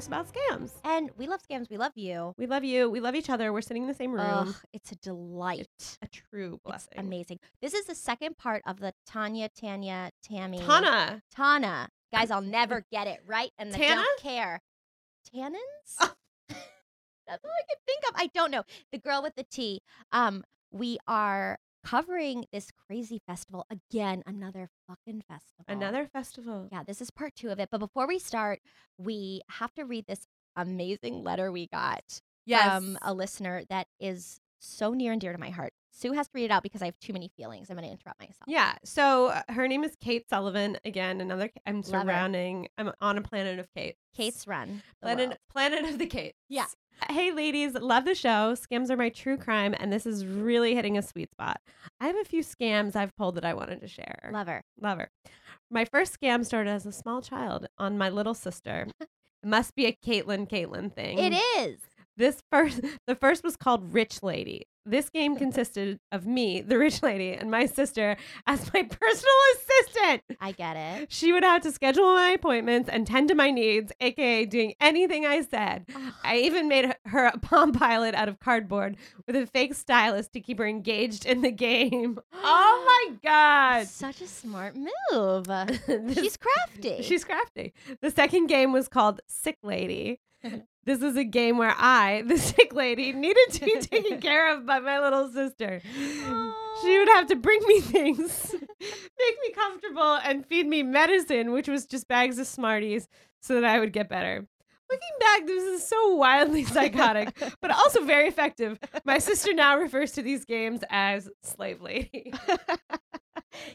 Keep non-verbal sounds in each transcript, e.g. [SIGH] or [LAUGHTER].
Podcast about scams. and we love scams. We love you. We love you. We love each other. We're sitting in the same room. Ugh, it's a delight. A true It's blessing. amazing. This is the second part of the Tanya, Tanya, Tammy, Tana. Tana. Guys, I'll [LAUGHS] never get it right, and I don't care. Tannins? [LAUGHS] That's all I can think of. I don't know. The girl with the T. Um, we are covering this crazy festival again. Another fucking festival. Another festival. Yeah, this is part two of it. But before we start, we have to read this amazing letter we got from a listener that is so near and dear to my heart. Sue has to read it out because I have too many feelings. I'm going to interrupt myself. Yeah. So uh, her name is Kate Sullivan. Again, another. I'm Love her. surrounding. I'm on a planet of Kate. Kate's run. the Planet, world. planet of the Kate. Yeah. Hey, ladies, love the show. Scams are my true crime, and this is really hitting a sweet spot. I have a few scams I've pulled that I wanted to share. Love her. Love her. My first scam started as a small child on my little sister. It [LAUGHS] must be a Caitlin Caitlin thing. It is. This first [LAUGHS] the first was called Rich Lady. This game consisted of me, the rich lady, and my sister as my [LAUGHS] personal assistant. I get it. She would have to schedule my appointments and tend to my needs, aka doing anything I said. I even made her- a Palm Pilot out of cardboard with a fake stylist to keep her engaged in the game. Oh [LAUGHS] my god. Such a smart move. This- She's crafty. She's crafty. The second game was called Sick Lady. This is a game where I, [LAUGHS] the sick lady, needed to be taken [LAUGHS] care of by my little sister. She would have to bring me things, [LAUGHS] make me comfortable, and feed me medicine, which was just bags of Smarties, so that I would get better. Looking back, this is so wildly psychotic, but also very effective. My sister now refers to these games as Slave Lady.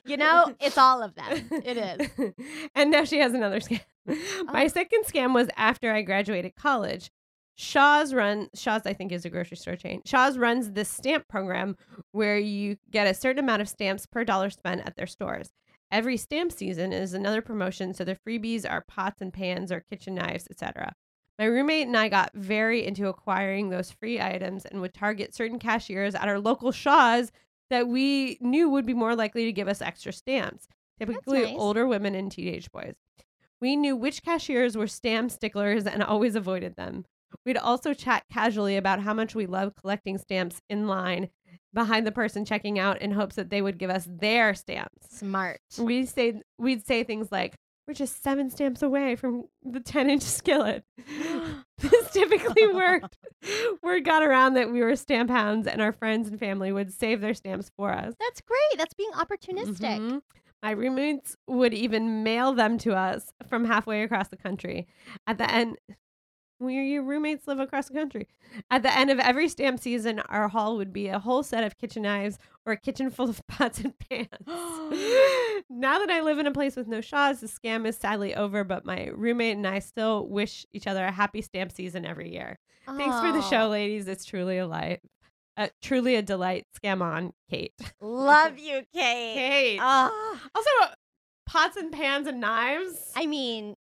You know, it's all of them. It is. [LAUGHS] and now she has another scam. [LAUGHS] My Oh. second scam was after I graduated college. Shaw's run Shaw's I think is a grocery store chain. Shaw's runs this stamp program where you get a certain amount of stamps per dollar spent at their stores. Every stamp season is another promotion, so the freebies are pots and pans or kitchen knives, etc. My roommate and I got very into acquiring those free items and would target certain cashiers at our local Shaw's that we knew would be more likely to give us extra stamps, typically nice. older women and teenage boys. We knew which cashiers were stamp sticklers and [LAUGHS] always avoided them. We'd also chat casually about how much we love collecting stamps in line, behind the person checking out in hopes that they would give us their stamps. Smart. We say we'd say things like, "We're just seven stamps away from the ten-inch [LAUGHS] skillet." [GASPS] [LAUGHS] [LAUGHS] this typically worked. Word got around that we were stamp hounds, and our friends and family would save their stamps for us. That's great. That's being opportunistic. Mhm. My roommates would even mail them to us from halfway across the country. At the end, where your roommates live across the country. At the end of every stamp season, our haul would be a whole set of kitchen knives or a kitchen full of [LAUGHS] pots and pans. [GASPS] now that I live in a place with no Shaws, the scam is sadly over, but my roommate and I still wish each other a happy stamp season every year. Thanks for the show, ladies. It's truly a light. Uh, truly a delight. Scam on, Kate. Love [LAUGHS] you, Kate. Kate. Also, pots and pans and knives. I mean,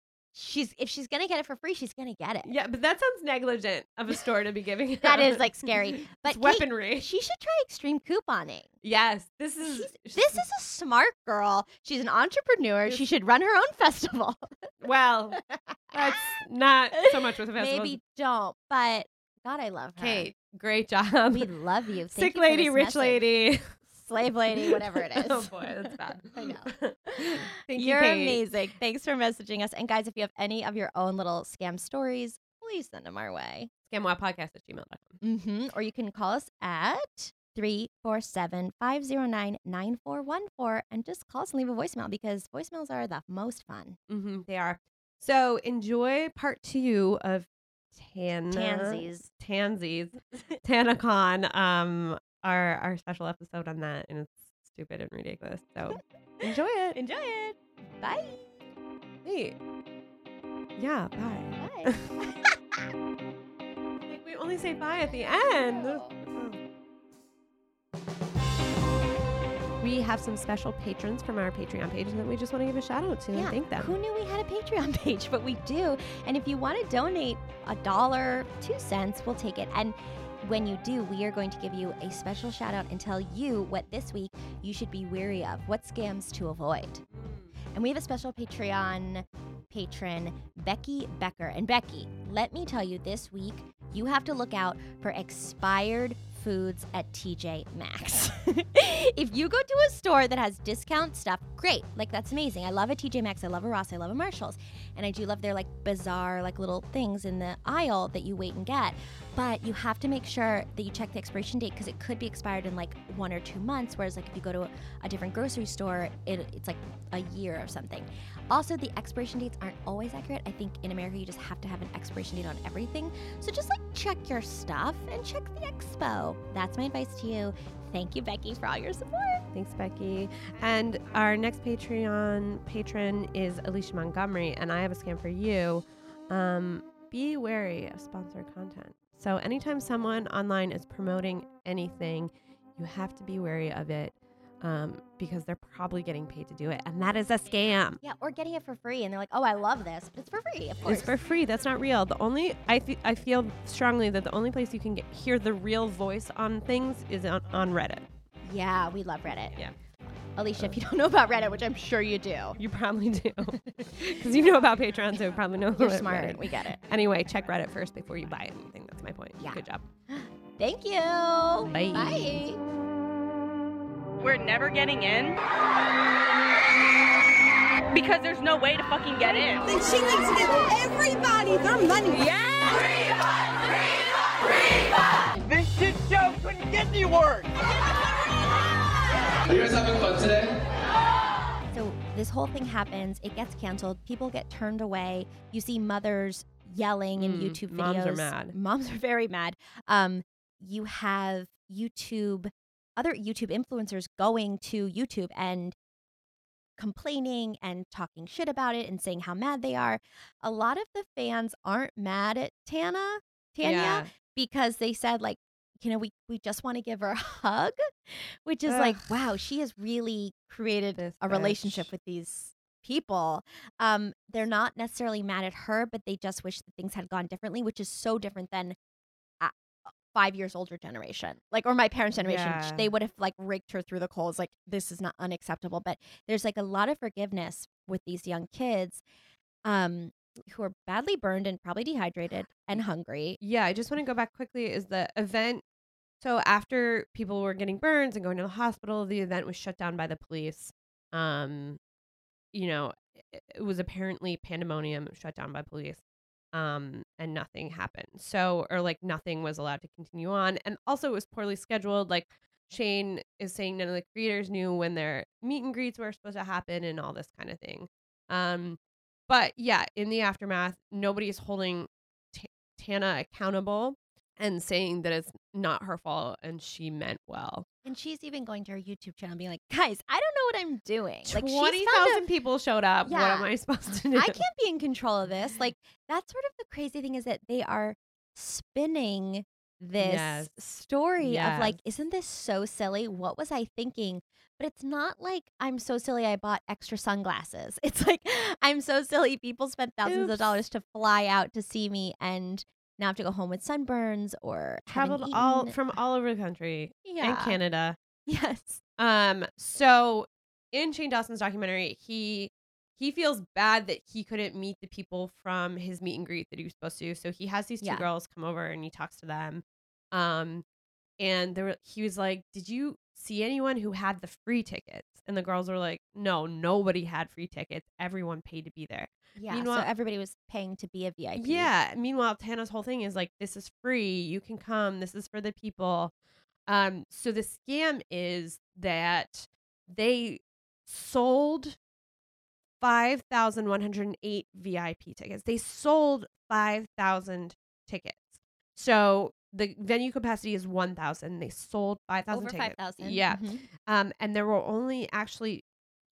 she's if she's gonna get it for free, she's gonna get it. yeah, but that sounds negligent of a store to be giving. That is out. like scary. [LAUGHS] But It's Kate, weaponry. she should try extreme couponing. yes, this is She's, this is a smart girl. She's an entrepreneur. She should run her own festival. well. That's not so much with [LAUGHS] the festival. Maybe don't, but God, I love her. Kate, great job. we love you. [LAUGHS] Thank Sick you lady, rich message. lady. Slave lady, whatever it [LAUGHS] is. oh boy, that's bad. [LAUGHS] I know. [LAUGHS] Thank you, You're Kate. amazing. Thanks for messaging us. And guys, if you have any of your own little scam stories, please send them our way. Scamwowpodcast at gmail.com. Mm-hmm. Or you can call us at 347 509 9414 and just call us and leave a voicemail because voicemails are the most fun. Mm-hmm, they are. So enjoy part two of Tan Tansies. Tansies. TanaCon. Um our our special episode on that and it's stupid and ridiculous. So enjoy it. Enjoy it. Bye. Wait. Yeah, bye. Bye. [LAUGHS] Like, we only say bye at the end. Oh. We have some special patrons from our Patreon page that we just want to give a shout out to and Yeah, thank them. Who knew we had a Patreon [LAUGHS] page? But we do. And if you want to donate a dollar, two cents, we'll take it. And when you do, we are going to give you a special shout out and tell you what this week you should be wary of, what scams to avoid. Hmm. And we have a special Patreon patron, Becky Becker. And Becky, let me tell you, this week you have to look out for expired foods at TJ Maxx. [LAUGHS] if you go to a store that has discount stuff, great. Like that's amazing. I love a TJ Maxx, I love a Ross, I love a Marshalls. And I do love their like bizarre like little things in the aisle that you wait and get. But you have to make sure that you check the expiration date because it could be expired in like one or two months. Whereas like if you go to a, different grocery store, it, it's like a year or something. Also, the expiration dates aren't always accurate. I think in America you just have to have an expiration date on everything. So just like check your stuff and check the expo. That's my advice to you. Thank you, Becky, for all your support. Thanks, Becky. And our next Patreon patron is Alicia Montgomery, and I have a scam for you. Um, be wary of sponsored content. So, anytime someone online is promoting anything, you have to be wary of it um, because they're probably getting paid to do it, and that is a scam. Yeah, or getting it for free, and they're like, "Oh, I love this," but it's for free, of course. It's for free. That's not real. The only I fe- I feel strongly that the only place you can get hear the real voice on things is on, on Reddit. yeah, we love Reddit. Yeah. Alicia, if you don't know about Reddit, which I'm sure you do, You probably do. [LAUGHS] Because you know about Patreon, so you probably know you're about smart. Reddit. We get it. Anyway, check Reddit first before you buy anything. That's my point. Yeah. Good job. [GASPS] Thank you. Bye. Bye. We're never getting in because there's no way to fucking get in. Then she needs to give everybody their money. Yeah. This shit show couldn't get any worse. Are you guys having fun today? So this whole thing happens. It gets canceled. People get turned away. You see mothers yelling in Mm, YouTube videos. moms are mad. Moms are very mad. Um, you have YouTube, other YouTube influencers going to YouTube and complaining and talking shit about it and saying how mad they are. A lot of the fans aren't mad at Tana, Tanya, Yeah. because they said like, you know, we we just want to give her a hug, which is like, wow, she has really created This a relationship with these people. Um, they're not necessarily mad at her, but they just wish that things had gone differently, which is so different than a five years older generation, like or my parents' generation. Yeah. They would have like raked her through the coals, like this is not unacceptable. But there's like a lot of forgiveness with these young kids, um, who are badly burned and probably dehydrated and [SIGHS] hungry. Yeah, I just want to go back quickly. Is the event So after people were getting burns and going to the hospital, the event was shut down by the police. Um, you know, it, was apparently pandemonium, shut down by police. Um, and nothing happened. So, or like nothing was allowed to continue on. And also, it was poorly scheduled. Like Shane is saying, none of the creators knew when their meet and greets were supposed to happen and all this kind of thing. Um, but yeah, in the aftermath, nobody is holding T- Tana accountable and saying that it's not her fault and she meant well. And she's even going to her YouTube channel being like, guys, I don't know what I'm doing. Like, she's Twenty found a- people showed up. What am I [LAUGHS] supposed to do? I can't be in control of this. Like that's sort of the crazy thing is that they are spinning this Yes. story of like, isn't this so silly? What was I thinking? But it's not like I'm so silly I bought extra sunglasses. [LAUGHS] It's like I'm so silly people spent thousands of dollars to fly out to see me and now have to go home with sunburns or Traveled all from all over the country yeah. and Canada. [LAUGHS] Yes. Um, so in Shane Dawson's documentary, he he feels bad that he couldn't meet the people from his meet and greet that he was supposed to. So he has these two Yeah. girls come over and he talks to them. Um, and there were, he was like, "Did you see anyone who had the free tickets?" And the girls were like, "No, nobody had free tickets. Everyone paid to be there." Yeah. Meanwhile- so everybody was paying to be a VIP. Yeah. Meanwhile, Tana's whole thing is like, this is free. You can come. This is for the people. Um, so the scam is that they sold 5,108 VIP tickets. They sold 5,000 tickets. So the venue capacity is 1,000. They sold 5,000 Over tickets. five thousand. Yeah. Um, and there were only actually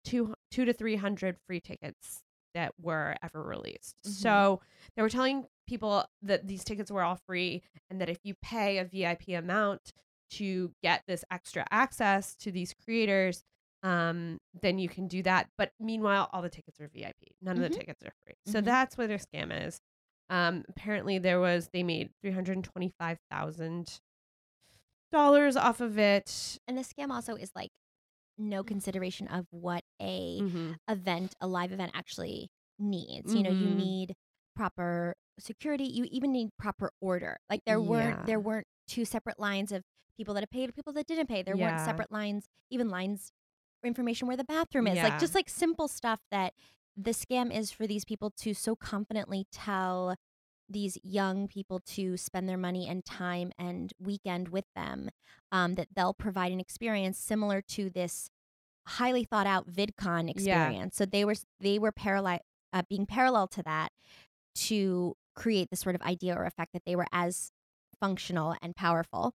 two two to three hundred free tickets that were ever released. Mhm. So they were telling people that these tickets were all free, and that if you pay a VIP amount to get this extra access to these creators, um, then you can do that. But meanwhile, all the tickets are VIP. None of Mhm. the tickets are free. So Mhm. that's what their scam is. Um, apparently there was they made three hundred twenty five thousand dollars off of it. And the scam also is like no consideration of what a Mhm. event, a live event actually needs. You know, you Mhm. need proper security. You even need proper order. Like there weren't there weren't two separate lines of people that had paid, people that didn't pay. There weren't separate lines, even lines information where the bathroom is. Yeah. Like just like simple stuff that the scam is for these people to so confidently tell these young people to spend their money and time and weekend with them um, that they'll provide an experience similar to this highly thought out VidCon experience. So they were they were parallel uh, being parallel to that to create this sort of idea or effect that they were as functional and powerful.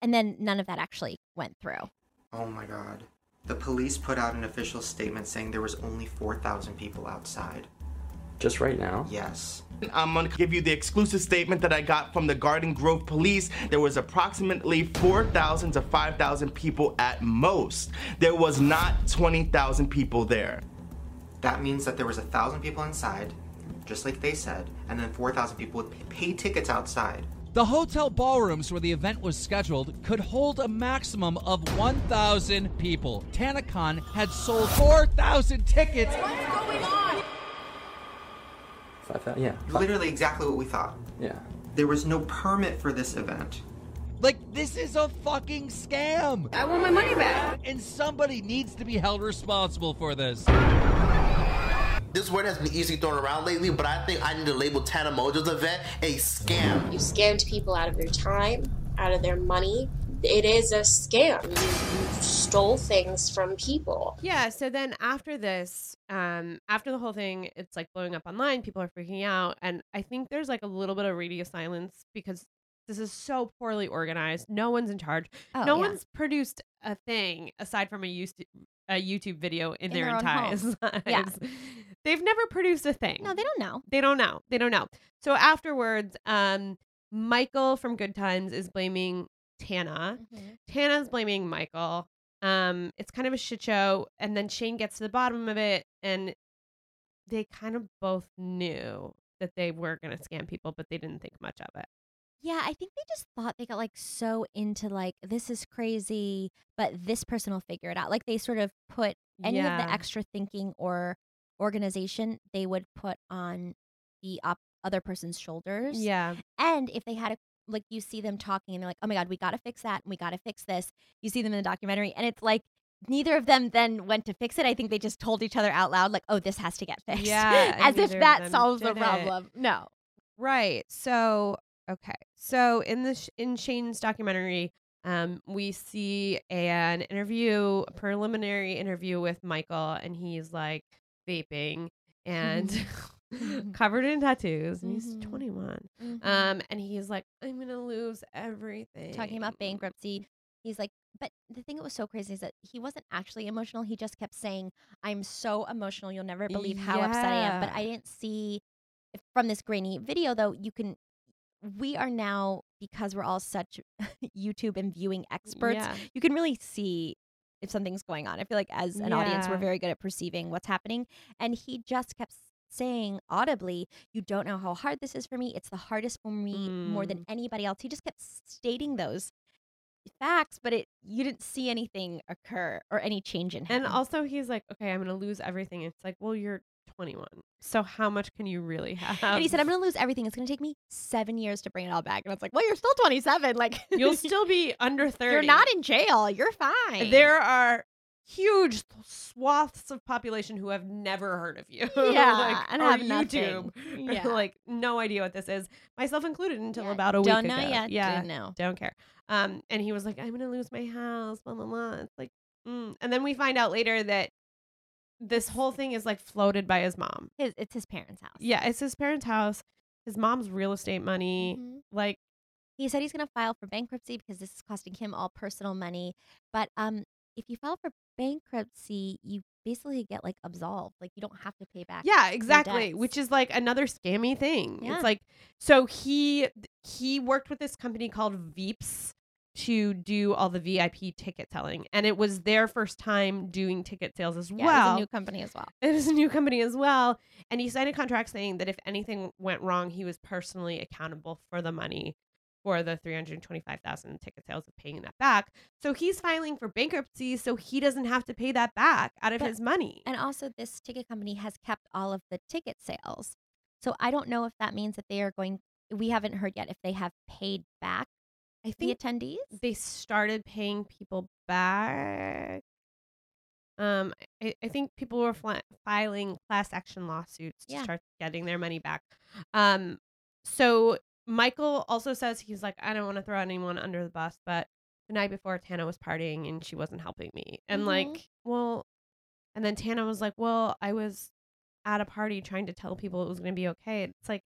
And then none of that actually went through. Oh my god. The police put out an official statement saying there was only 4,000 people outside. Just right now? Yes. I'm gonna give you the exclusive statement that I got from the Garden Grove Police. There was approximately 4,000 to 5,000 people at most. There was not 20,000 people there. That means that there was a thousand people inside, just like they said, and then 4,000 people with paid tickets outside. The hotel ballrooms where the event was scheduled could hold a maximum of 1,000 people. Tanacon had sold 4,000 tickets. Five thousand? Yeah. Five- Literally exactly what we thought. Yeah. There was no permit for this event. Like, this is a fucking scam. I want my money back. And somebody needs to be held responsible for this. This word has been easily thrown around lately, but I think I need to label Tana Mongeau's event a scam. You scammed people out of their time, out of their money. It is a scam. You, you stole things from people. Yeah. So then after this, um, after the whole thing, it's like blowing up online. People are freaking out, and I think there's like a little bit of radio silence because this is so poorly organized. No one's in charge. Oh, no yeah. one's produced a thing aside from a YouTube a YouTube video in, In their their own entire lives. [LAUGHS] Yeah. They've never produced a thing. No, they don't know. They don't know. They don't know. So afterwards, um, Michael from Good Times is blaming Tana. Tana's blaming Michael. Um, it's kind of a shit show, and then Shane gets to the bottom of it, and they kind of both knew that they were gonna scam people, but they didn't think much of it. Yeah, I think they just thought they got like so into like this is crazy, but this person will figure it out. Like they sort of put any of the extra thinking or organization they would put on the op- other person's shoulders. Yeah. And if they had a like you see them talking and they're like, "Oh my god, we got to fix that and we got to fix this." You see them in the documentary and it's like neither of them then went to fix it. I think they just told each other out loud like, "Oh, this has to get fixed." Yeah, [LAUGHS] As if that solves the did it. problem. No. Right. So, okay. So in the Sh- in Shane's documentary, um, we see an interview, a preliminary interview with Michael, and he's like vaping and [LAUGHS] covered in tattoos, and he's Mhm. 21. Mhm. Um, and he's like, I'm gonna lose everything. talking about bankruptcy. He's like, but the thing that was so crazy is that he wasn't actually emotional. He just kept saying, I'm so emotional. You'll never believe how upset I am. But I didn't see from this grainy video, though, you can, we are now, because we're all such [LAUGHS] YouTube and viewing experts, Yeah. you can really see if something's going on. I feel like as an audience, we're very good at perceiving what's happening. And he just kept saying audibly, You don't know how hard this is for me. It's the hardest for me more than Mm. anybody else. He just kept stating those facts, but it you didn't see anything occur or any change in him. And also, he's like, okay, I'm gonna lose everything. It's like, well, you're 21, so how much can you really have? And he said, I'm going to lose everything. It's going to take me seven years to bring it all back. And I was like, well, you're still 27. Like, You'll [LAUGHS] still be under 30. You're not in jail. You're fine. There are huge swaths of population who have never heard of you. [LAUGHS] Yeah, like, and have YouTube. nothing. [LAUGHS] Yeah. like no idea what this is, myself included, until Yeah, about a week don't know ago. yet, Yeah, didn't know. don't care. Um, and he was like, "I'm gonna lose my house." Blah blah blah. It's like, mm. and then we find out later that this whole thing is like floated by his mom. His, it's his parents' house. Yeah, it's his parents' house. His mom's real estate money. Mhm. Like, He said he's going to file for bankruptcy because this is costing him all personal money. But um, if you file for bankruptcy, you basically get like absolved. Like you don't have to pay back. Yeah, exactly. Which is like another scammy thing. Yeah. It's like so he he worked with this company called Veeps to do all the VIP ticket selling, and it was their first time doing ticket sales as Yeah, well. it was a new company as well. It was a new company as well, and he signed a contract saying that if anything went wrong, he was personally accountable for the money for the 325,000 ticket sales of paying that back. So he's filing for bankruptcy so he doesn't have to pay that back out of But- his money. And also, this ticket company has kept all of the ticket sales. So I don't know if that means that they are going. We haven't heard yet if they have paid back I the think attendees. they started paying people back. Um, I, I think people were fli- filing class action lawsuits to Yeah. start getting their money back. Um, so Michael also says he's like, I don't want to throw anyone under the bus, but the night before Tana was partying and she wasn't helping me, and Mhm. like, well, and then Tana was like, well, I was at a party trying to tell people it was going to be okay. It's like.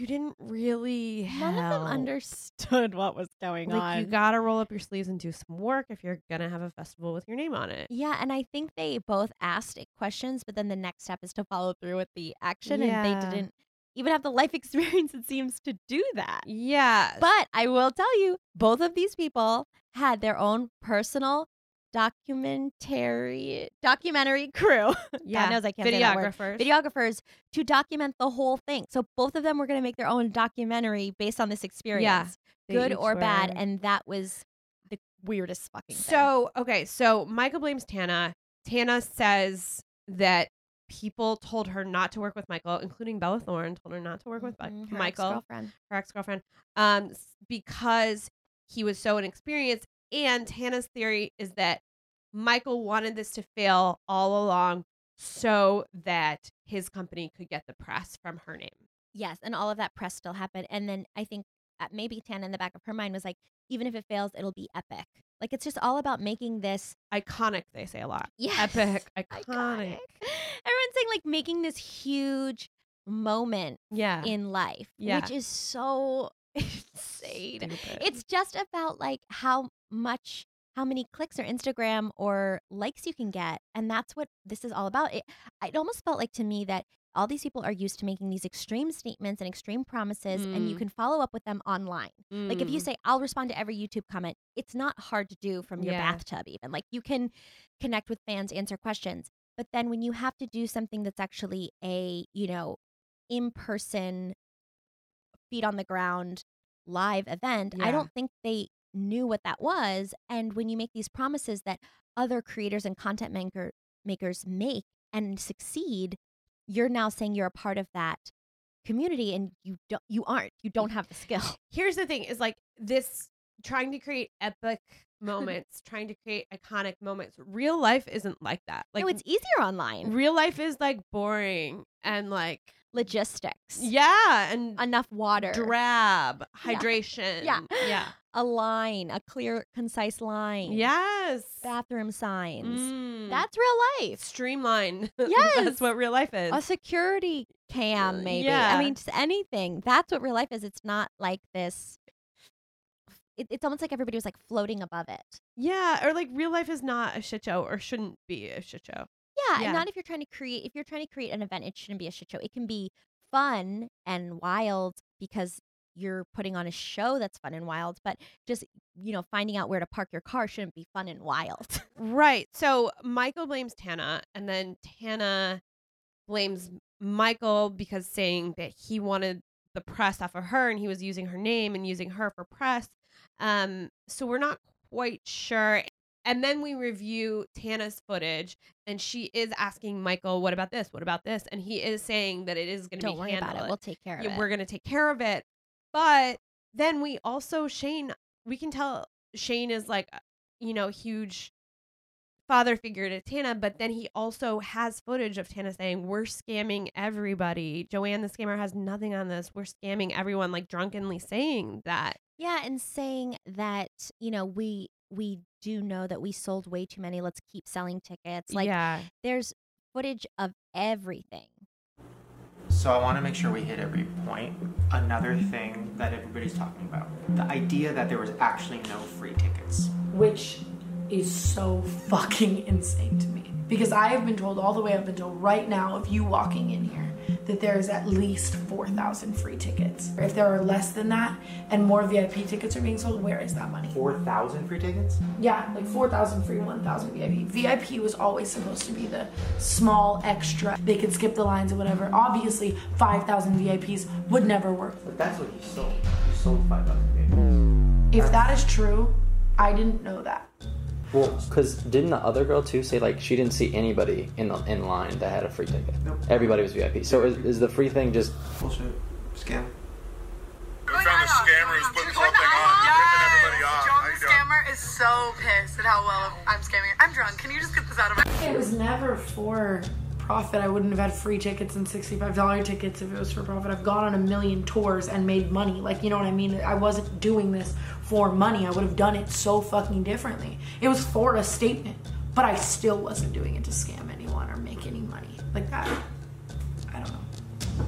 You didn't really None of them understood what was going Like on. you gotta roll up your sleeves and do some work if you're gonna have a festival with your name on it. Yeah, and I think they both asked questions, but then the next step is to follow through with the action, and they didn't even have the life [LAUGHS] experience. It seems to do that. Yeah. But I will tell you, both of these people had their own personal documentary documentary [LAUGHS] crew. Yeah. God knows I can't say that word. Videographers. Videographers to document the whole thing. So both of them were going to make their own documentary based on this experience, they good or bad, and that was the weirdest fucking thing. So okay, so Michael blames Tana. Tana says that people told her not to work with Michael, including Bella Thorne, told her not to work with Mi- Mhm, her Michael, ex-girlfriend. her ex girlfriend, um, because he was so inexperienced. And Tana's theory is that Michael wanted this to fail all along so that his company could get the press from her name. Yes, and all of that press still happened. And then I think uh, maybe Tana in the back of her mind was like, even if it fails, it'll be epic. Like it's just all about making this Iconic, they say a lot. yes, Epic, [LAUGHS] iconic. iconic. Everyone's saying like making this huge moment Yeah. in life, Yeah. which is so insane. Stupid. It's just about like how much how many clicks or Instagram or likes you can get and that's what this is all about. It it almost felt like to me that all these people are used to making these extreme statements and extreme promises and you Mm. can follow up with them online. Like if you Mm. say I'll respond to every YouTube comment, it's not hard to do from your Yeah. bathtub even. Like you can connect with fans, answer questions. But then when you have to do something that's actually a, you know, in-person feet on the ground live event, I don't think they knew what that was. And when you make these promises that other creators and content maker makers make and succeed, you're now saying you're a part of that community and you don't you aren't you don't have the skill [LAUGHS] Here's the thing: is like this trying to create epic [LAUGHS] moments, trying to create iconic moments. Real life isn't like that. Like no it's easier online real life is like boring and like logistics yeah, and enough water drab hydration. Yeah. yeah, a line a clear concise line yes. bathroom signs Mm. that's real life streamline. [LAUGHS] Yes. that's what real life is. a security cam maybe yeah. i mean just anything that's what real life is it's not like this it's almost like everybody was like floating above it yeah, or like real life is not a shit show, or shouldn't be a shit show. Yeah, Yeah. and not if you're trying to create if you're trying to create an event it shouldn't be a shit show it can be fun and wild because you're putting on a show that's fun and wild but just you know finding out where to park your car shouldn't be fun and wild [LAUGHS] Right. So Michael blames Tana, and then Tana blames Michael because saying that he wanted the press off of her and he was using her name and using her for press. Um, so we're not quite sure. And then we review Tana's footage, and she is asking Michael, "What about this? What about this?" And he is saying that it is going to be don't worry about it handled. we'll take care of Yeah, it we're going to take care of it. But then we also Shane, we can tell Shane is like, you know, huge father figure to Tana, but then he also has footage of Tana saying, We're scamming everybody. Joanne the scammer has nothing on this. We're scamming everyone, like drunkenly saying that. Yeah, and saying that, you know, we we do know that we sold way too many. Let's keep selling tickets. Like yeah. there's footage of everything. So I want to make sure we hit every point. Another thing that everybody's talking about the idea that there was actually no free tickets. which is so fucking insane to me. Because I have been told all the way up until right now of you walking in here that there is at least 4,000 free tickets. If there are less than that and more VIP tickets are being sold, where is that money? 4,000 free tickets? Yeah, like 4,000 free, 1,000 VIP. VIP was always supposed to be the small extra. They could skip the lines or whatever. Obviously, 5,000 VIPs would never work. But that's what you sold. You sold 5,000 VIPs. If that is true, I didn't know that. Well, because didn't the other girl too say like she didn't see anybody in the in line that had a free ticket? Nope. Everybody was VIP. So is, is the free thing just bullshit scam? We found a scammer who's putting something on, ripping everybody off. How you doing? scammer is so pissed at how well I'm scamming. I'm drunk. Can you just get this out of my? It was never for profit. I wouldn't have had free tickets and $65 tickets if it was for profit. I've gone on a million tours and made money. Like, you know what I mean? I wasn't doing this for money. I would have done it so fucking differently. It was for a statement, but I still wasn't doing it to scam anyone or make any money. Like that. I don't know.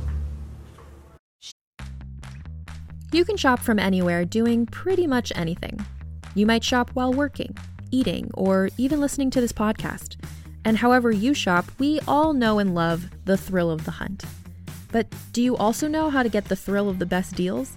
You can shop from anywhere doing pretty much anything. You might shop while working, eating, or even listening to this podcast. And however you shop, we all know and love the thrill of the hunt. But do you also know how to get the thrill of the best deals?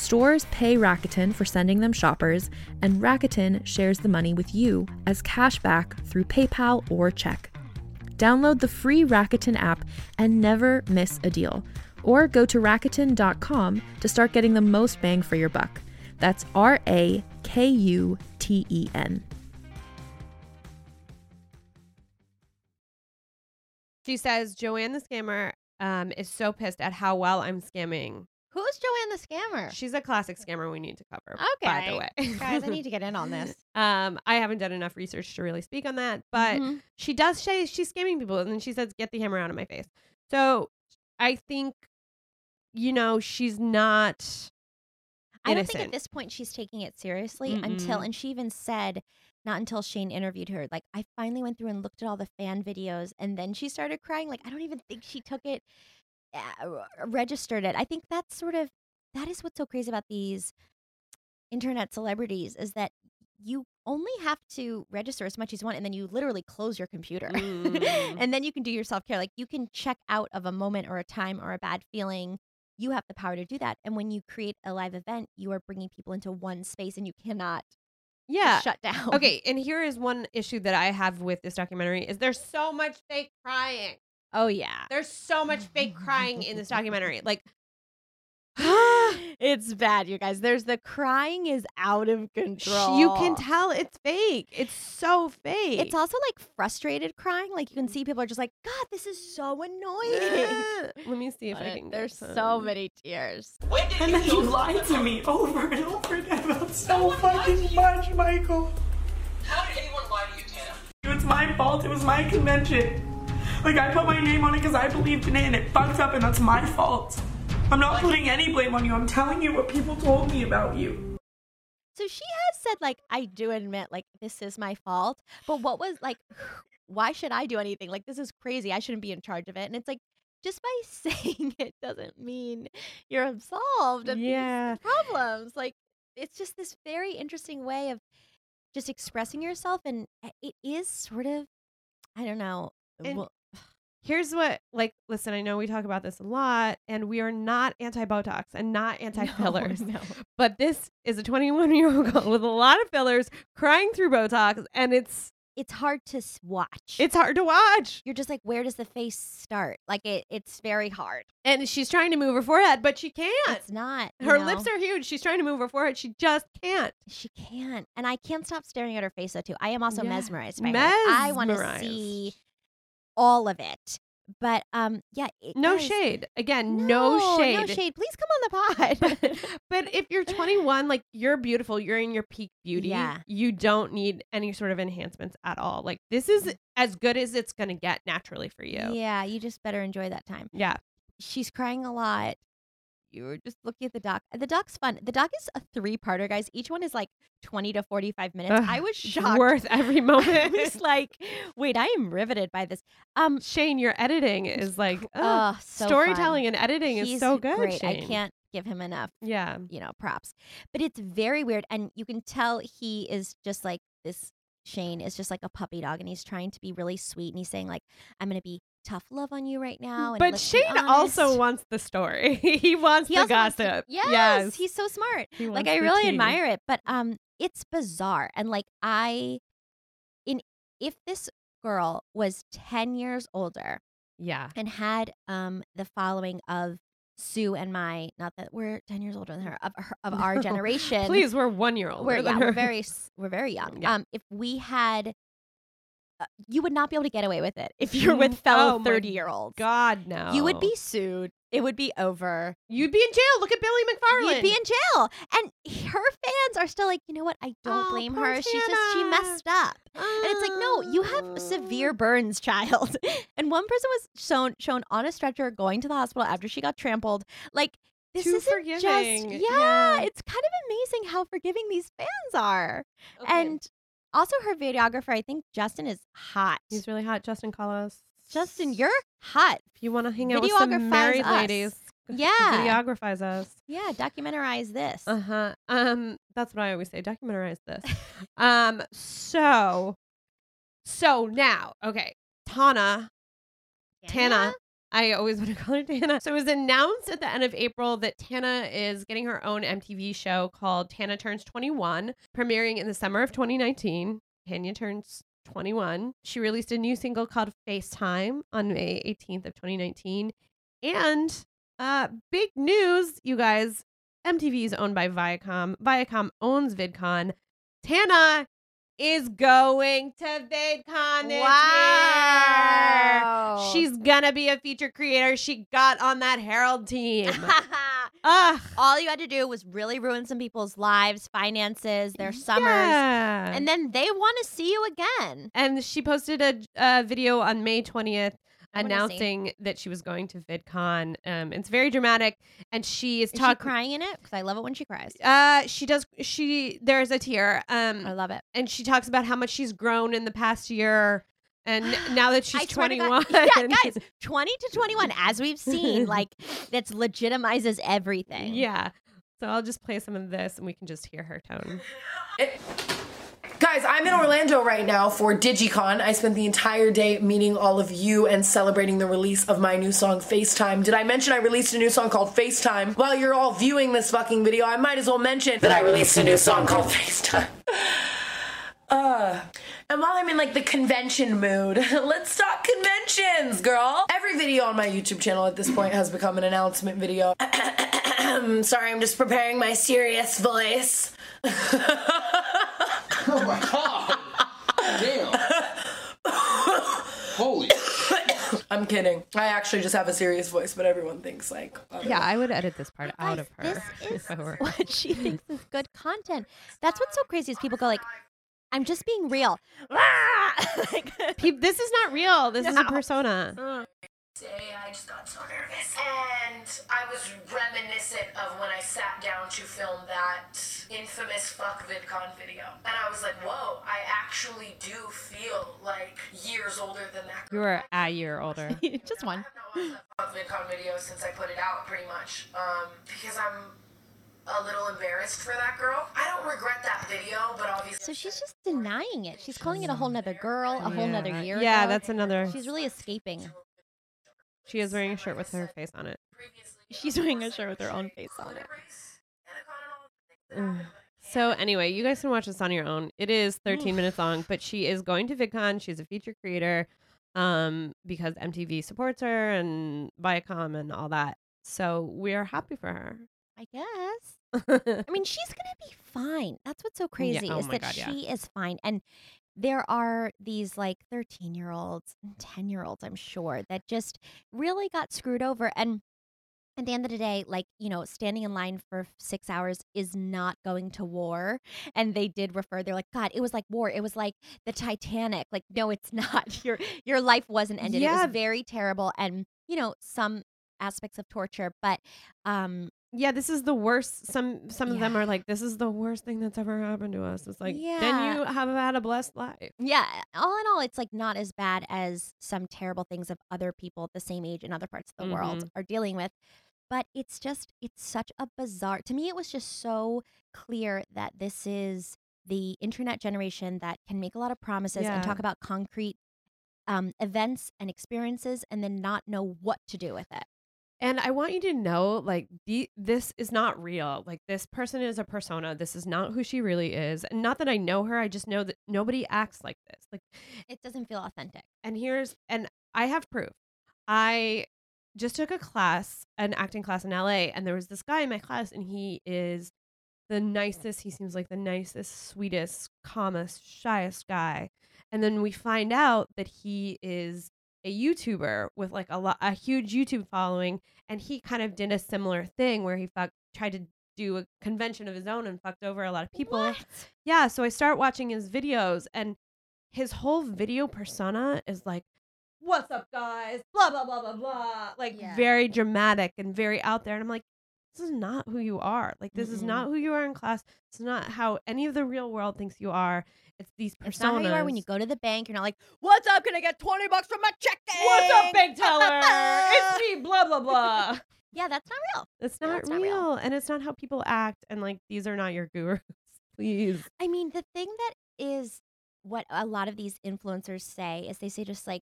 Stores pay Rakuten for sending them shoppers, and Rakuten shares the money with you as cash back through PayPal or check. Download the free Rakuten app and never miss a deal. Or go to Rakuten.com to start getting the most bang for your buck. That's R A K U T E N. She says Joanne the scammer um, is so pissed at how well I'm scamming. Who's Joanne the scammer? She's a classic scammer we need to cover. Okay. By the way, Guys, I need to get in on this. [LAUGHS] Um, I haven't done enough research to really speak on that, but Mhm. she does say she's scamming people, and then she says, "Get the hammer out of my face." So I think, you know, she's not. I don't think at this point she's taking it seriously until, Mm-mm. and she even said, not until Shane interviewed her, like, I finally went through and looked at all the fan videos, and then she started crying. Like, I don't even think she took it, registered it. I think that's sort of, that is what's so crazy about these internet celebrities is that you only have to register as much as you want, and then you literally close your computer. [LAUGHS] Mm. and then you can do your self care. Like, you can check out of a moment or a time or a bad feeling you have the power to do that. And when you create a live event, you are bringing people into one space and you cannot yeah shut [LAUGHS] down. Okay, and here is one issue that I have with this documentary is there's so much fake crying. Oh yeah. There's so much fake crying in this documentary. [LAUGHS] Like [GASPS] it's bad, you guys. There's the crying is out of control. you can tell it's fake. It's so fake. It's also like frustrated crying. Like you can see mm. people are just like, God, this is so annoying. [LAUGHS] Let me see if I can. There's get so some. many tears. And then you lied to me over and over again about so fucking much, Michael. How did anyone lie to you, Tana? It's my fault. It was my convention. Like, I put my name on it because I believed in it and it fucked up, and that's my fault. I'm not putting any blame on you. I'm telling you what people told me about you. So she has said, like, I do admit, like, this is my fault. But what was like, [SIGHS] why should I do anything? Like, this is crazy. I shouldn't be in charge of it. And it's like, just by [LAUGHS] saying it doesn't mean you're absolved of Yeah. these problems. Like, it's just this very interesting way of just expressing yourself. And uh, it is sort of, I don't know. And well- Here's what, like, listen, I know we talk about this a lot, and we are not anti Botox and not [LAUGHS] anti fillers. no. But this is a 21 year old girl [LAUGHS] with a lot of fillers crying through Botox, and it's it's hard to watch. it's hard to watch. You're just like, where does the face start? Like, it, it's very hard. And she's trying to move her forehead, but she can't. It's not. Her know? lips are huge. She's trying to move her forehead. She just can't. She can't. And I can't stop staring at her face though too. I am also Yeah. mesmerized by her. Like, I want to see all of it. But um yeah, it, No shade. Again, no, shade. No shade. Please come on the [LAUGHS] pod. But if you're 21, like you're beautiful, you're in your peak beauty. Yeah. You don't need any sort of enhancements at all. Like this is as good as it's gonna get naturally for you. yeah, you just better enjoy that time. Yeah. She's crying a lot. You were just looking at the doc. The doc's fun. The doc is a three-parter, guys. Each one is like 20 to 45 minutes. Ugh, I was shocked. worth every [LAUGHS] I moment. was like, wait, I am riveted by this. Um Shane, your editing is like Oh, so storytelling fun. and editing is so good. Great. I can't give him enough, Yeah. you know, props. But it's very weird, and you can tell he is just like this. Shane is just like a puppy dog, and he's trying to be really sweet, and he's saying like, "I'm gonna be tough love on you right now." And But Shane also wants the story. [LAUGHS] he wants He the also wants to- gossip. yes, he's so smart. Like I really tea. admire it, but um, it's bizarre, and like I, in if this girl was ten years older, Yeah. and had um the following of Sue and my not that we're 10 years older than her of her, of our [LAUGHS] generation Please, we're one year old. we're yeah we're very we're very young [LAUGHS] Yeah. um if we had you would not be able to get away with it if you're with Mm, fellow oh 30 year olds God no. you would be sued it would be over You'd be in jail. Look at Billy McFarland. you'd be in jail and her fans are still like you know what i don't Oh, blame her she's just she messed up and it's like, no, you have severe burns, child. [LAUGHS] And one person was shown shown on a stretcher going to the hospital after she got trampled. Like this forgiving. just yeah, Yeah. It's kind of amazing how forgiving these fans are. Okay. And also her videographer, I think Justin is hot. He's really hot. Justin, call us. Justin, you're hot. If you want to hang out with some married us. ladies, Yeah. videographize us. Yeah, documentarize this. Uh huh. Um, that's what I always say. Documentarize this. [LAUGHS] um. So, so now, okay, Tana, Tana. I always want to [LAUGHS] call her Tana. So it was announced at the end of April that Tana is getting her own MTV show called Tana Turns 21, premiering in the summer of 2019. Tanya turns 21. She released a new single called FaceTime on May 18th of 2019. And uh big news, you guys. MTV is owned by Viacom. Viacom owns VidCon. Tana is going to VidCon this Wow. year. She's gonna be a feature creator. She got on that Herald team. [LAUGHS] Ugh. All you had to do was really ruin some people's lives, finances, their summers, Yeah. and then they want to see you again. And she posted a, a video on May 20th I wanna see. Announcing that she was going to VidCon. Um, it's very dramatic, and she is Is talking. crying in it? Because I love it when she cries. Uh, she does. She there's a tear. Um, I love it. and she talks about how much she's grown in the past year, and [GASPS] now that she's I swear to 21. God- yeah, guys, 20 to 21, as we've seen, [LAUGHS] like that's legitimizes everything. Yeah. So I'll just play some of this, and we can just hear her tone. Guys, I'm in Orlando right now for DigiCon. I spent the entire day meeting all of you and celebrating the release of my new song, FaceTime. Did I mention I released a new song called FaceTime? While you're all viewing this fucking video, I might as well mention that I released a new song called FaceTime. [LAUGHS] Uh, and while I'm in like the convention mood, [LAUGHS] let's talk conventions, girl. Every video on my YouTube channel at this point has become an announcement video. [COUGHS] Sorry, I'm just preparing my serious voice. [LAUGHS] oh my god. Damn. Holy. [COUGHS] I'm kidding. I actually just have a serious voice, but everyone thinks like. Yeah, I would edit this part out of her. This [LAUGHS] is if what she thinks is good content. That's what's so crazy is people go like, "I'm just being real." [LAUGHS] Peop- this is not real. This is a [LAUGHS] No. persona. Uh. Today I just got so nervous. And I was reminiscent of when I sat down to film that infamous fuck VidCon video. And I was like, whoa, I actually do feel like years older than that You were a year older. [LAUGHS] [LAUGHS] just one. fuck VidCon video since I put it out pretty much. Um, because I'm a little embarrassed for that girl. I don't regret that video, but obviously So she's just denying it. She's calling it a whole nother girl, a whole nother year. Yeah, ago. that's another- She's really escaping. She is wearing a shirt with her face on it. She's wearing a shirt with her own face on it. [SIGHS] So anyway, you guys can watch this on your own. It is 13 minutes long, [SIGHS] but she is going to VidCon. She's a feature creator um because MTV supports her and Viacom and all that. So we are happy for her. I guess. [LAUGHS] I mean, she's gonna be fine. That's what's so crazy oh is that God, yeah. she is fine. And there are these like 13 year olds, 10 year olds, I'm sure, that just really got screwed over. And at the end of the day, like, you know, standing in line for six hours is not going to war. And they did refer, they're like, God, it was like war. It was like the Titanic. Like, no, it's [LAUGHS] not. Your your life wasn't ended. It was very terrible. And, you know, some aspects of torture, but um Yeah, this is the worst. Some some of them are like, this is the worst thing that's ever happened to us. It's like, then you have had a blessed life. Yeah, all in all, it's like not as bad as some terrible things of other people at the same age in other parts of the world Mhm. are dealing with. But it's just, it's such a bizarre, to me, it was just so clear that this is the internet generation that can make a lot of promises Yeah. and talk about concrete um, events and experiences and then not know what to do with it. And I want you to know, like, the, this is not real. Like, this person is a persona. This is not who she really is. And not that I know her, I just know that nobody acts like this. Like, It doesn't feel authentic. and here's, and I have proof. I just took a class, an acting class in LA, and there was this guy in my class, and he is the nicest. He seems like the nicest, sweetest, calmest, shyest guy. And then we find out that he is a YouTuber with like a lot, a huge YouTube following, and he kind of did a similar thing where he fuck, tried to do a convention of his own and fucked over a lot of people. Yeah, so I start watching his videos, and his whole video persona is like, "What's up, guys?" Blah blah blah blah blah, like Yeah. very dramatic and very out there. And I'm like, this is not who you are. Like this is Mm-mm. not who you are in class. It's not how any of the real world thinks you are. It's these personas. It's not how you are when you go to the bank. You're not like, what's up? Can I get 20 bucks from my check? What's up, big teller? it's me. [LAUGHS] Blah blah blah. Yeah, that's not real. It's No, not, it's real. not real. and it's not how people act. And like these are not your gurus. [LAUGHS] Please. I mean, the thing that is what a lot of these influencers say is they say just like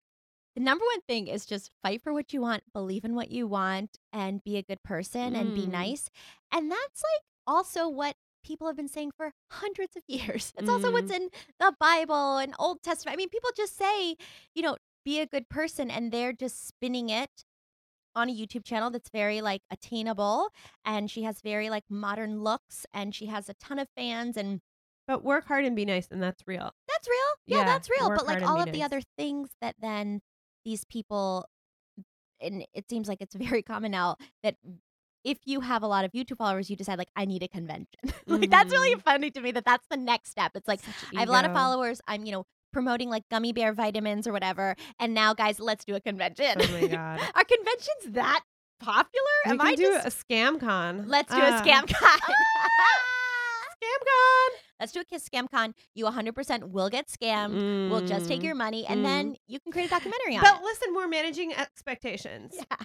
the number one thing is just fight for what you want, believe in what you want, and be a good person and be Mm. nice. And that's like also what people have been saying for hundreds of [LAUGHS] years. It's also what's in the Bible and Old Testament. I mean, people just say, you know, be a good person, and they're just spinning it on a YouTube channel that's very like attainable and she has very like modern looks and she has a ton of fans and But work hard and be nice, and that's real. that's real. Yeah, Yeah, that's real. But like all of the other things that then these people, and it seems like it's very [LAUGHS] common now that if you have a lot of YouTube followers, you decide like I need a convention. [LAUGHS] like that's really funny to me that that's the next step. It's like I have a lot of followers. I'm you know promoting like gummy bear vitamins or whatever, and now guys, let's do a convention. Oh my [LAUGHS] god. Are conventions that popular? we Am can I do just a scam con. Let's do Ah. a scam con. scam con. Let's do a kiss scam con. You 100% will get scammed. We'll just take Mm. your money and Mm. then you can create a documentary on But it. But listen, we're managing expectations. Yeah.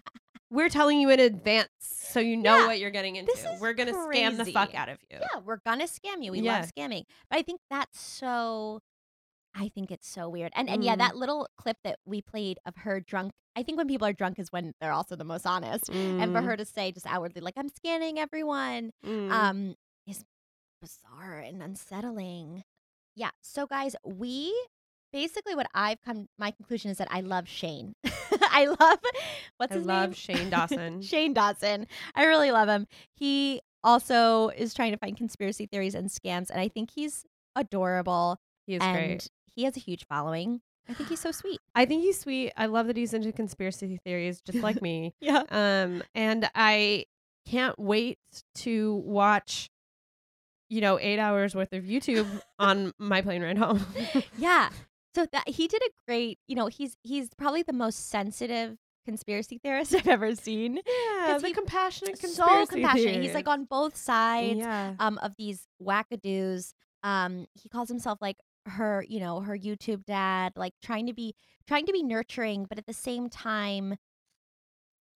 We're telling you in advance so you know Yeah. what you're getting into. We're gonna scam the fuck out of you. Yeah, we're gonna scam you. We Yeah. love scamming. But I think that's so I think it's so weird. And and yeah, Mm. that little clip that we played of her drunk. I think when people are drunk is when they're also the most honest. And for Mm. her to say just outwardly like I'm scanning everyone Mm. um is bizarre and unsettling. Yeah. So, guys, we basically what I've come. My conclusion is that I love Shane. [LAUGHS] I love what's his name? I his love name? Shane Dawson. [LAUGHS] Shane Dawson. I really love him. He also is trying to find conspiracy theories and scams, and I think he's adorable. He is and great. He has a huge following. I think he's so sweet. [SIGHS] I think he's sweet. I love that he's into conspiracy theories, just like [LAUGHS] me. Yeah. Um, and I can't wait to watch, you know, eight hours worth of YouTube [LAUGHS] on my plane ride home. [LAUGHS] yeah. So that he did a great, you know, he's he's probably the most sensitive conspiracy theorist [LAUGHS] I've ever seen. Yeah, the he- compassionate so conspiracy compassionate. He's like on both sides Yeah. um of these wackadoos. Um he calls himself like her, you know, her YouTube dad, like trying to be trying to be nurturing, but at the same time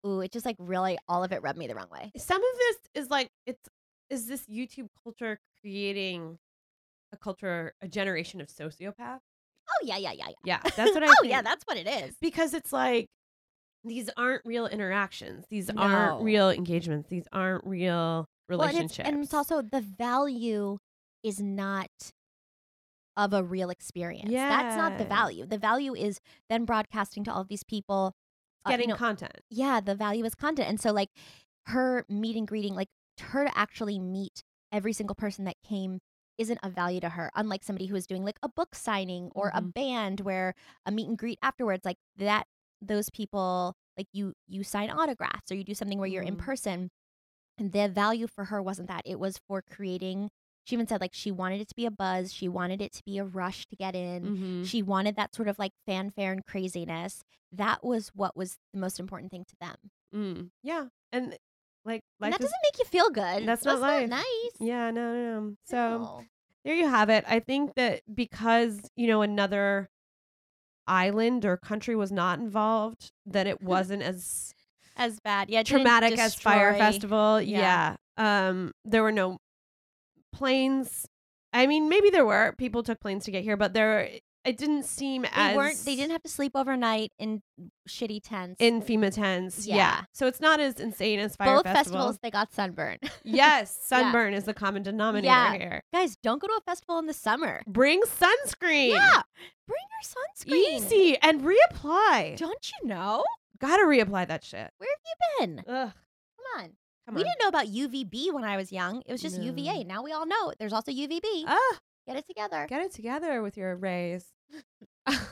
ooh, it just like really all of it rubbed me the wrong way. Some of this is like it's is this YouTube culture creating a culture, a generation of sociopaths? Oh yeah, yeah, yeah, yeah. Yeah, that's what [LAUGHS] I oh think. yeah, that's what it is. because it's like these aren't real interactions. These No. aren't real engagements. These aren't real Well, and it's- relationships. and it's also the value is not of a real experience. Yeah. That's not the value. The value is then broadcasting to all of these people uh, you getting know, content. Yeah, the value is content. And so like her meet and greeting, like her to actually meet every single person that came isn't of value to her. Unlike somebody who is doing like a book signing or a Mhm. band where a meet and greet afterwards, like that those people like you you sign autographs or you do something where you're in Mhm. person. And the value for her wasn't that. It was for creating she even said like she wanted it to be a buzz. She wanted it to be a rush to get in. Mhm. She wanted that sort of like fanfare and craziness. That was what was the most important thing to them. Mm, yeah, And life that is- doesn't make you feel good. That's not life. nice. Yeah, no, no, no. So No. there you have it. I think that because you know another island or country was not involved, that it [LAUGHS] wasn't as As bad. Yeah. traumatic as Fyre Festival. Yeah. Yeah. Um, there were no planes. I mean, maybe there were people took planes to get here, but there it didn't seem They as weren't they didn't have to sleep overnight in shitty tents. in FEMA tents. Yeah. Yeah. So it's not as insane as Fyre both Festival. festivals they got sunburn. [LAUGHS] Yes, Yeah. sunburn is the common denominator Yeah. here. Guys, don't go to a festival in the summer. Bring sunscreen. Yeah. Bring your sunscreen. Easy and reapply. Don't you know? Gotta reapply that shit. Where have you been? Ugh. Come on. Come on. we didn't know about UVB when I was young. It was just No. UVA. Now we all know there's also UVB. Ah, Get it together. get it together with your arrays.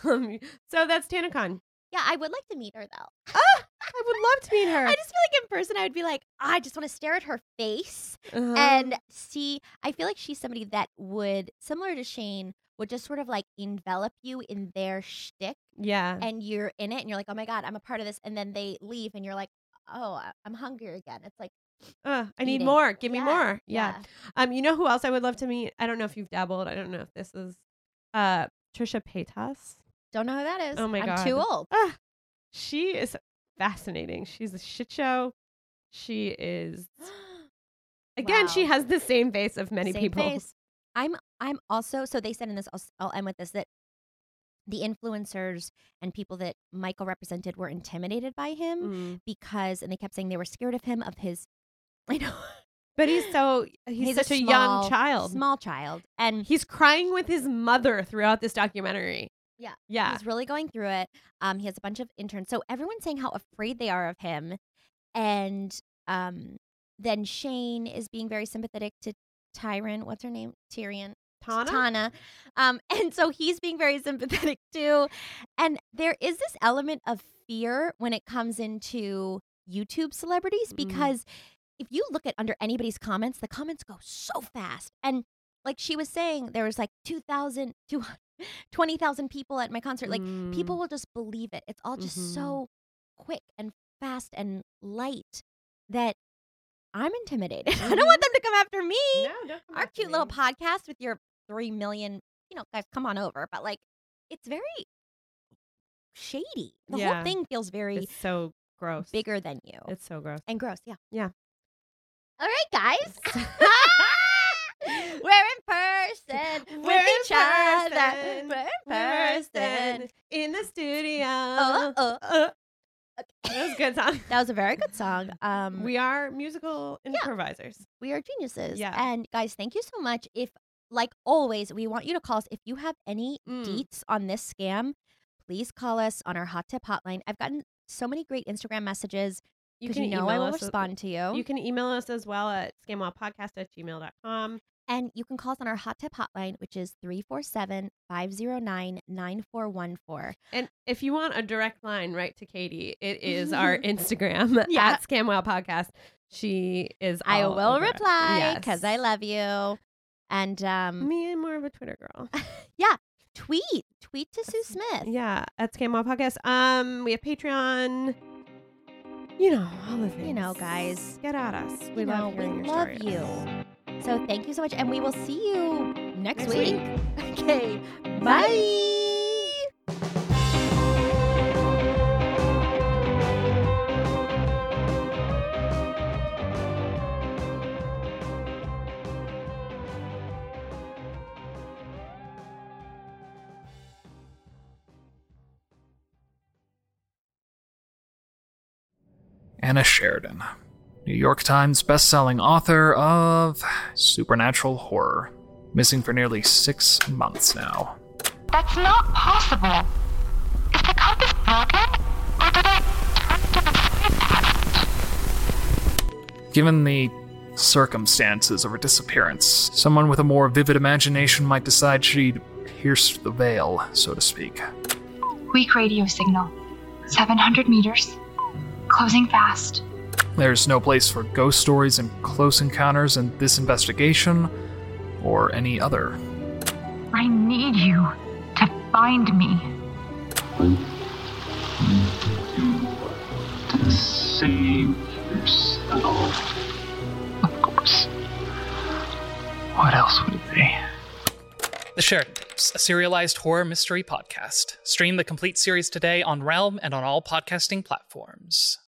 Um, so that's TanaCon. Yeah, I would like to meet her though. I would love to meet [LAUGHS] her. I just feel like in person I would be like, I just want to stare at her face Uh-huh. and see. I feel like she's somebody that would, similar to Shane, would just sort of like envelop you in their shtick, yeah. and you're in it, and you're like, oh my god, I'm a part of this, and then they leave, and you're like, oh, I'm hungry again. It's like, Uh, I need eating. more. Give me Yeah, more. Yeah. yeah. Um, you know who else I would love to meet? I don't know if you've dabbled. I don't know if this is uh Trisha Paytas. don't know who that is. Oh my god. I'm god. too old. Ah, she is fascinating. She's a shit show. She is [GASPS] again, she has the same face of many Same people. face. I'm I'm also so they said in this I'll, s- I'll end with this that the influencers and people that Michael represented were intimidated by him Mm. because and they kept saying they were scared of him of his [LAUGHS] I know But he's so he's, such a, young child. small child and He's crying with his mother throughout this documentary. yeah Yeah. he's really going through it um he has a bunch of interns so everyone's saying how afraid they are of him and um then Shane is being very sympathetic to Tyron what's her name Tyrion Tana? Tana. Um, [LAUGHS] and so he's being very sympathetic too. And there is this element of fear when it comes into YouTube celebrities Mm. because if you look at under anybody's comments, the comments go so fast. And like she was saying, there was like 2,000, 20,000 [LAUGHS] people at my concert. Like people Mm. will just believe it. It's all just Mhm. so quick and fast and light that I'm intimidated. [LAUGHS] I don't want them to come after me. Mm-hmm. No, Our cute little podcast with your three million, you know, guys, come on over. But like, it's very shady. The Yeah. whole thing feels very It's so gross. bigger than you It's so gross. and gross. Yeah. Yeah. All right, guys. [LAUGHS] [LAUGHS] We're in person with each other. person. We're in We're person. in the studio. Oh, oh. Uh, that was a good song. [LAUGHS] That was a very good song. Um, We are musical improvisers. we are geniuses. Yeah. And guys, thank you so much. If like always, we want you to call us if you have any Mm. deets on this scam. Please call us on our hot tip hotline. I've gotten so many great Instagram messages because you, know I will respond to you. You can email us as well at scamwowpodcast at gmail.com. And you can call us on our hot tip hotline, which is 347 509 9414. And if you want a direct line right to Katie, it is our [LAUGHS] Instagram [LAUGHS] Yeah. at Scamwow Podcast. She is. I will reply Yes. because I love you. And um, me, I'm more of a Twitter girl. [LAUGHS] yeah, tweet, tweet to Sue Smith. Yeah, at Scamwow Podcast. Um, we have Patreon. You know all the things. You know, guys, get at us. We you love know, we love you. So thank you so much, and we will see you next, Next week. week. [LAUGHS] Okay, bye. Anna Sheridan, New York Times bestselling author of supernatural horror, missing for nearly six months now. That's not possible. Is the compass broken? Or did I turn to the side Given the circumstances of her disappearance, someone with a more vivid imagination might decide she'd pierced the veil, so to speak. Weak radio signal. 700 meters. Closing fast. There's no place for ghost stories and close encounters in this investigation, or any other. I need you to find me. To save yourself. Of course. What else would it be? The Sheridan Tapes, a serialized horror mystery podcast. Stream the complete series today on Realm and on all podcasting platforms.